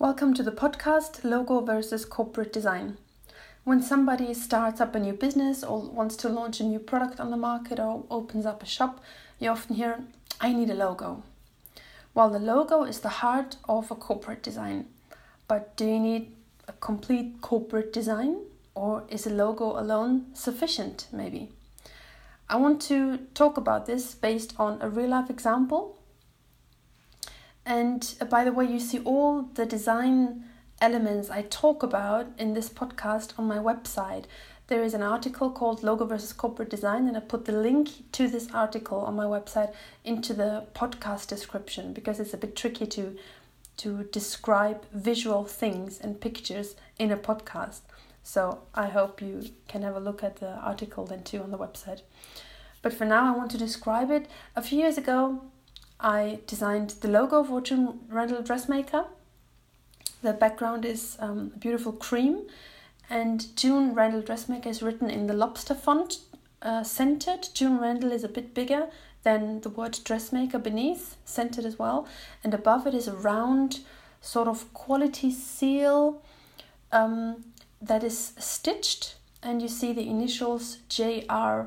Welcome to the podcast Logo versus Corporate Design. When somebody starts up a new business or wants to launch a new product on the market or opens up a shop, you often hear, I need a logo. Well, the logo is the heart of a corporate design. But do you need a complete corporate design or is a logo alone sufficient, maybe? I want to talk about this based on a real life example and uh, by the way, you see all the design elements I talk about in this podcast on my website. There is an article called Logo versus Corporate Design, and I put the link to this article on my website into the podcast description because it's a bit tricky to to describe visual things and pictures in a podcast. So I hope you can have a look at the article then too on the website. But for now, I want to describe it. A few years ago, I designed the logo for June Randall Dressmaker. The background is um, beautiful cream, and June Randall Dressmaker is written in the lobster font, uh, centered. June Randall is a bit bigger than the word dressmaker beneath, centered as well, and above it is a round sort of quality seal um, that is stitched, and you see the initials JR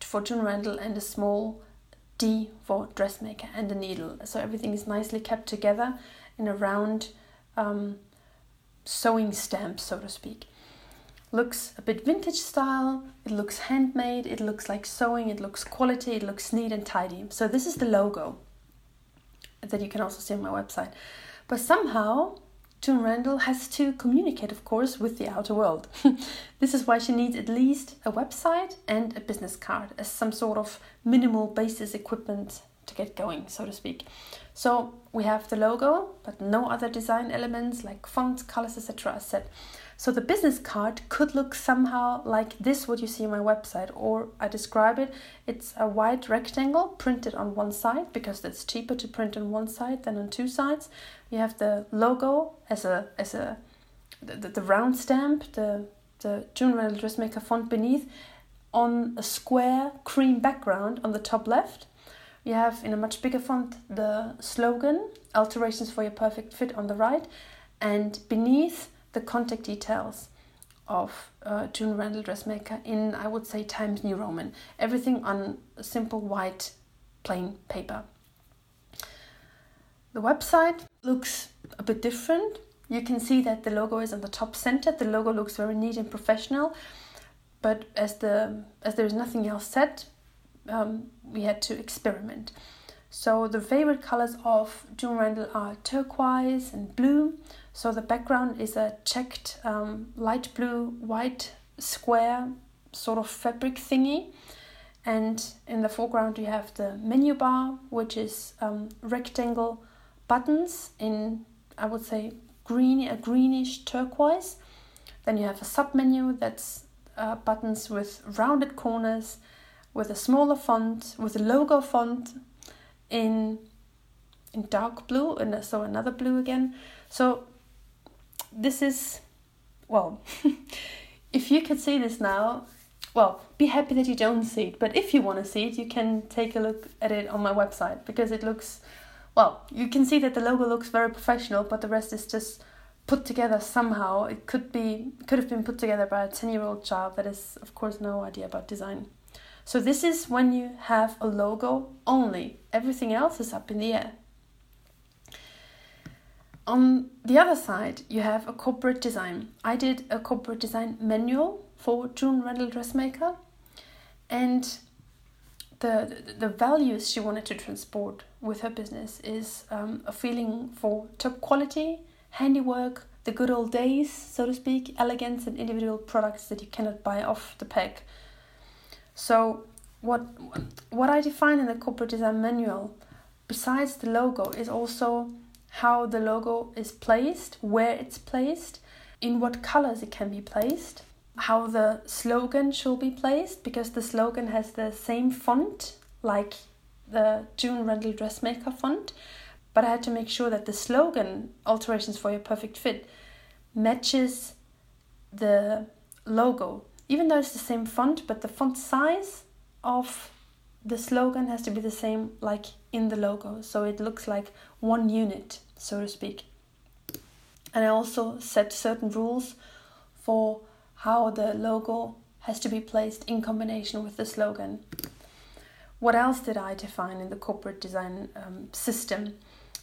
for June Randall and a small D for dressmaker and a needle. So everything is nicely kept together in a round um, sewing stamp, so to speak. Looks a bit vintage style, it looks handmade, it looks like sewing, it looks quality, it looks neat and tidy. So this is the logo that you can also see on my website. But somehow June Randall has to communicate, of course, with the outer world. this is why she needs at least a website and a business card as some sort of minimal basis equipment to get going, so to speak. So we have the logo, but no other design elements like fonts, colors, etc. are set. So the business card could look somehow like this, what you see on my website, or I describe it. It's a white rectangle printed on one side because it's cheaper to print on one side than on two sides. You have the logo as a as a the, the, round stamp, the the June Dressmaker font beneath, on a square cream background on the top left. You have in a much bigger font the slogan, alterations for your perfect fit on the right, and beneath the contact details of uh, June Randall Dressmaker in, I would say, Times New Roman. Everything on simple white plain paper. The website looks a bit different. You can see that the logo is on the top center. The logo looks very neat and professional. But as the as there is nothing else set, um, we had to experiment. So the favorite colors of June Randall are turquoise and blue. So the background is a checked um, light blue, white square sort of fabric thingy. And in the foreground you have the menu bar, which is um, rectangle buttons in, I would say, green, a greenish turquoise. Then you have a sub menu that's uh, buttons with rounded corners, with a smaller font, with a logo font in in dark blue, and so another blue again. So this is, well, if you could see this now, well, be happy that you don't see it. But if you want to see it, you can take a look at it on my website because it looks, well, you can see that the logo looks very professional, but the rest is just put together somehow. It could be could have been put together by a 10-year-old child that has of course no idea about design. So this is when you have a logo only. Everything else is up in the air. On the other side, you have a corporate design. I did a corporate design manual for June Randall Dressmaker, and the the values she wanted to transport with her business is um, a feeling for top quality, handiwork, the good old days, so to speak, elegance and individual products that you cannot buy off the peg. So what what I define in the corporate design manual, besides the logo, is also how the logo is placed, where it's placed, in what colors it can be placed, how the slogan should be placed, because the slogan has the same font like the June Randall Dressmaker font, but I had to make sure that the slogan, Alterations for Your Perfect Fit, matches the logo. Even though it's the same font, but the font size of the slogan has to be the same like in the logo, so it looks like one unit, so to speak. And I also set certain rules for how the logo has to be placed in combination with the slogan. What else did I define in the corporate design um, system?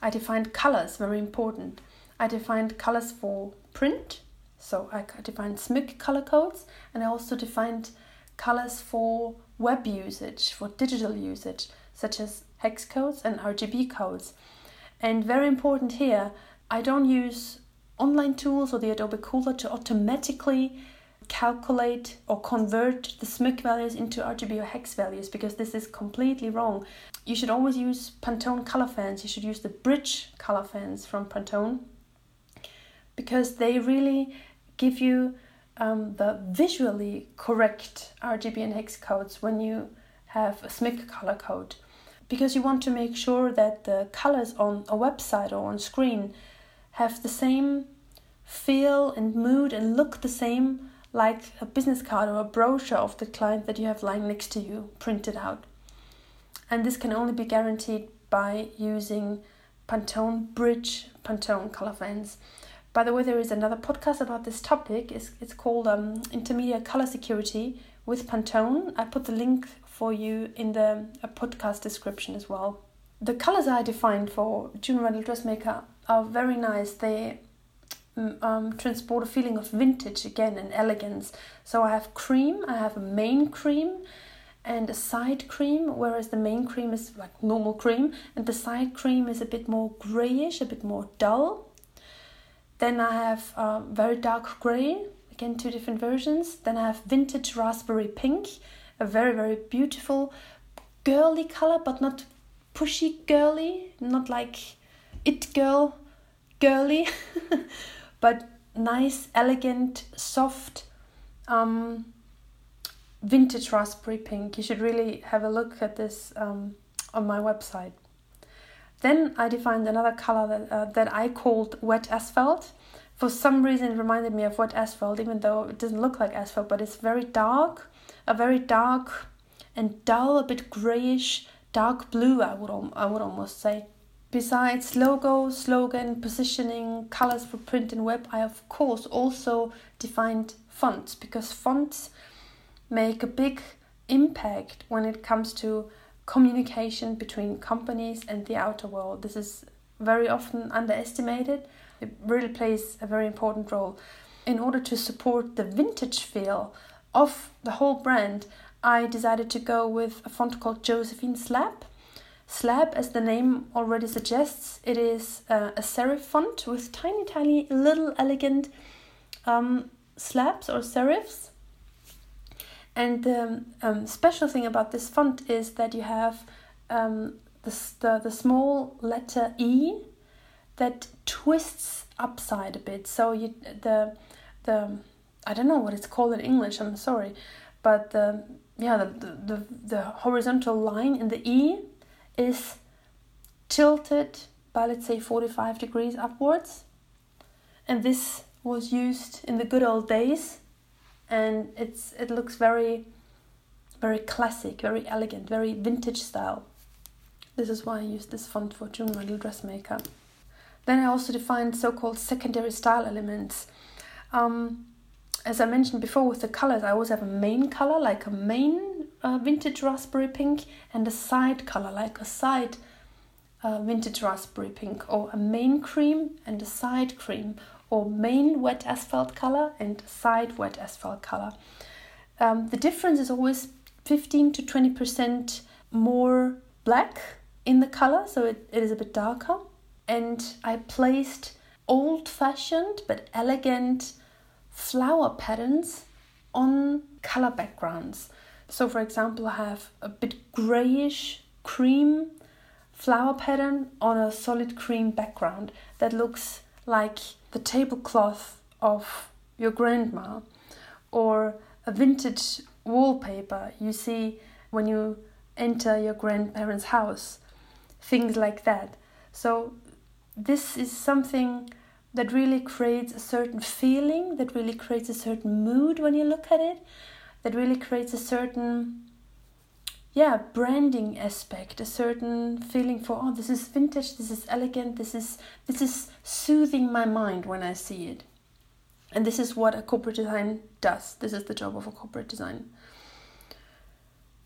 I defined colors, very important. I defined colors for print, so I defined CMYK color codes, and I also defined colors for web usage, for digital usage, such as hex codes and RGB codes. And very important here, I don't use online tools or the Adobe Kuler to automatically calculate or convert the CMYK values into RGB or hex values because this is completely wrong. You should always use Pantone color fans. You should use the bridge color fans from Pantone because they really give you um, the visually correct RGB and hex codes when you have a CMYK color code because you want to make sure that the colors on a website or on screen have the same feel and mood and look the same like a business card or a brochure of the client that you have lying next to you printed out. And this can only be guaranteed by using Pantone Bridge Pantone color fans. By the way, there is another podcast about this topic. It's, it's called um, Intermediate Color Security with Pantone. I put the link for you in the podcast description as well. The colors I defined for June Randall Dressmaker are very nice. They Mm, um, transport a feeling of vintage again and elegance. So I have cream, I have a main cream and a side cream, whereas the main cream is like normal cream, and the side cream is a bit more grayish, a bit more dull. Then I have uh, very dark gray, again, two different versions. Then I have vintage raspberry pink, a very, very beautiful girly color, but not pushy girly, not like it girl girly. but nice, elegant, soft, um, vintage raspberry pink. You should really have a look at this um, on my website. Then I defined another color that, uh, that I called wet asphalt. For some reason, it reminded me of wet asphalt, even though it doesn't look like asphalt, but it's very dark, a very dark and dull, a bit grayish, dark blue. I would I would almost say. Besides logo, slogan, positioning, colors for print and web, I of course also defined fonts because fonts make a big impact when it comes to communication between companies and the outer world. This is very often underestimated. It really plays a very important role. In order to support the vintage feel of the whole brand, I decided to go with a font called Josefin Slab Slab, as the name already suggests, it is uh, a serif font with tiny, tiny, little elegant um, slabs or serifs. And the um, special thing about this font is that you have um, the, the, the small letter E that twists upside a bit. So you the the I don't know what it's called in English. I'm sorry, but the yeah the the, the horizontal line in the E is tilted by let's say 45 degrees upwards and this was used in the good old days and it's it looks very very classic very elegant very vintage style. This is why I use this font for June Randall Dressmaker. Then I also defined so-called secondary style elements. Um, as I mentioned before with the colors I always have a main color like a main uh, vintage raspberry pink and a side color like a side uh, vintage raspberry pink or a main cream and a side cream or main wet asphalt color and side wet asphalt color. Um, the difference is always 15 to 20% more black in the color, so it, it is a bit darker. And I placed old fashioned but elegant flower patterns on color backgrounds. So, for example, I have a bit grayish cream flower pattern on a solid cream background that looks like the tablecloth of your grandma or a vintage wallpaper you see when you enter your grandparents' house. Things like that. So, this is something that really creates a certain feeling, that really creates a certain mood when you look at it that really creates a certain yeah branding aspect a certain feeling for oh this is vintage this is elegant this is this is soothing my mind when i see it and this is what a corporate design does this is the job of a corporate design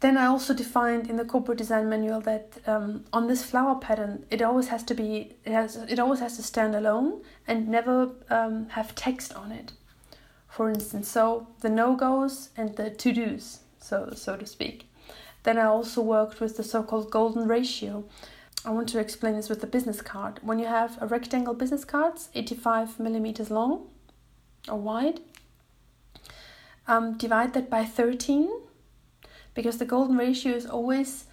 then I also defined in the corporate design manual that um, on this flower pattern, it always has to be it has it always has to stand alone and never um, have text on it. For instance, so the no goes and the to dos, so so to speak. Then I also worked with the so-called golden ratio. I want to explain this with the business card. When you have a rectangle business cards, 85 millimeters long or wide, um, divide that by 13 because the golden ratio is always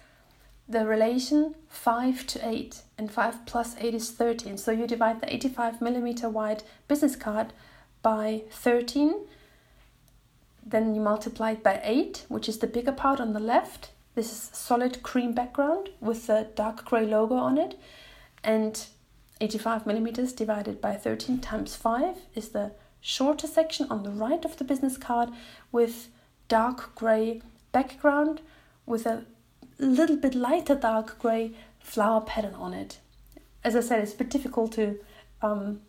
the relation 5 to 8 and 5 plus 8 is 13 so you divide the 85 millimeter wide business card by 13 then you multiply it by 8 which is the bigger part on the left this is solid cream background with the dark gray logo on it and 85 millimeters divided by 13 times 5 is the shorter section on the right of the business card with dark gray background with a little bit lighter dark grey flower pattern on it. As I said, it's a bit difficult to um,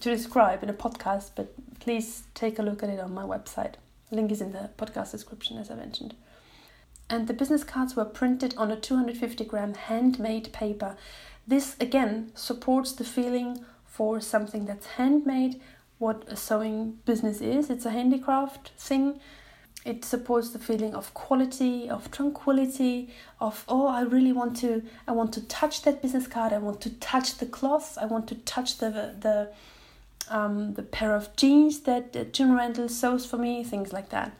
to describe in a podcast, but please take a look at it on my website. Link is in the podcast description, as I mentioned. And the business cards were printed on a 250 gram handmade paper. This again supports the feeling for something that's handmade, what a sewing business is. It's a handicraft thing it supports the feeling of quality of tranquility of oh i really want to i want to touch that business card i want to touch the cloth i want to touch the the um, the pair of jeans that, Jim Randall sews for me things like that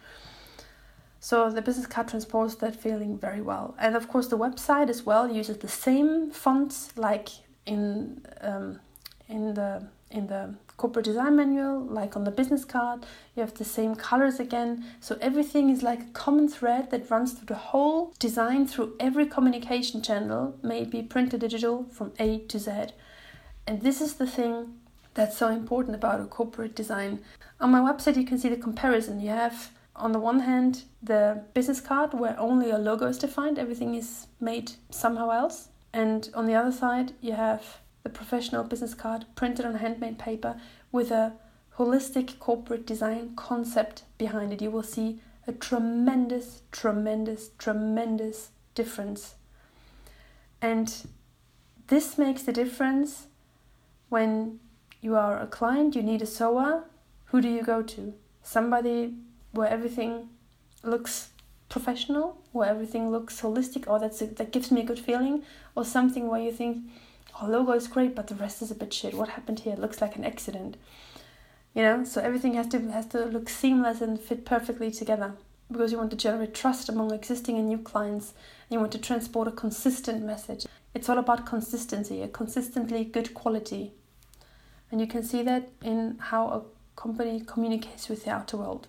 so the business card transports that feeling very well and of course the website as well uses the same fonts like in um, in the in the corporate design manual, like on the business card, you have the same colors again. So everything is like a common thread that runs through the whole design through every communication channel, maybe printed digital from A to Z. And this is the thing that's so important about a corporate design. On my website, you can see the comparison. You have, on the one hand, the business card where only a logo is defined, everything is made somehow else. And on the other side, you have the professional business card printed on handmade paper with a holistic corporate design concept behind it. You will see a tremendous, tremendous, tremendous difference. And this makes the difference when you are a client, you need a sewer. Who do you go to? Somebody where everything looks professional, where everything looks holistic, or that's a, that gives me a good feeling, or something where you think, oh, logo is great, but the rest is a bit shit. What happened here? It looks like an accident. You know, so everything has to has to look seamless and fit perfectly together because you want to generate trust among existing and new clients and you want to transport a consistent message. It's all about consistency, a consistently good quality. And you can see that in how a company communicates with the outer world.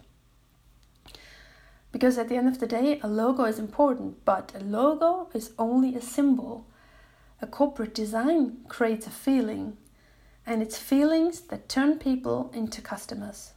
Because at the end of the day, a logo is important, but a logo is only a symbol. A corporate design creates a feeling, and it's feelings that turn people into customers.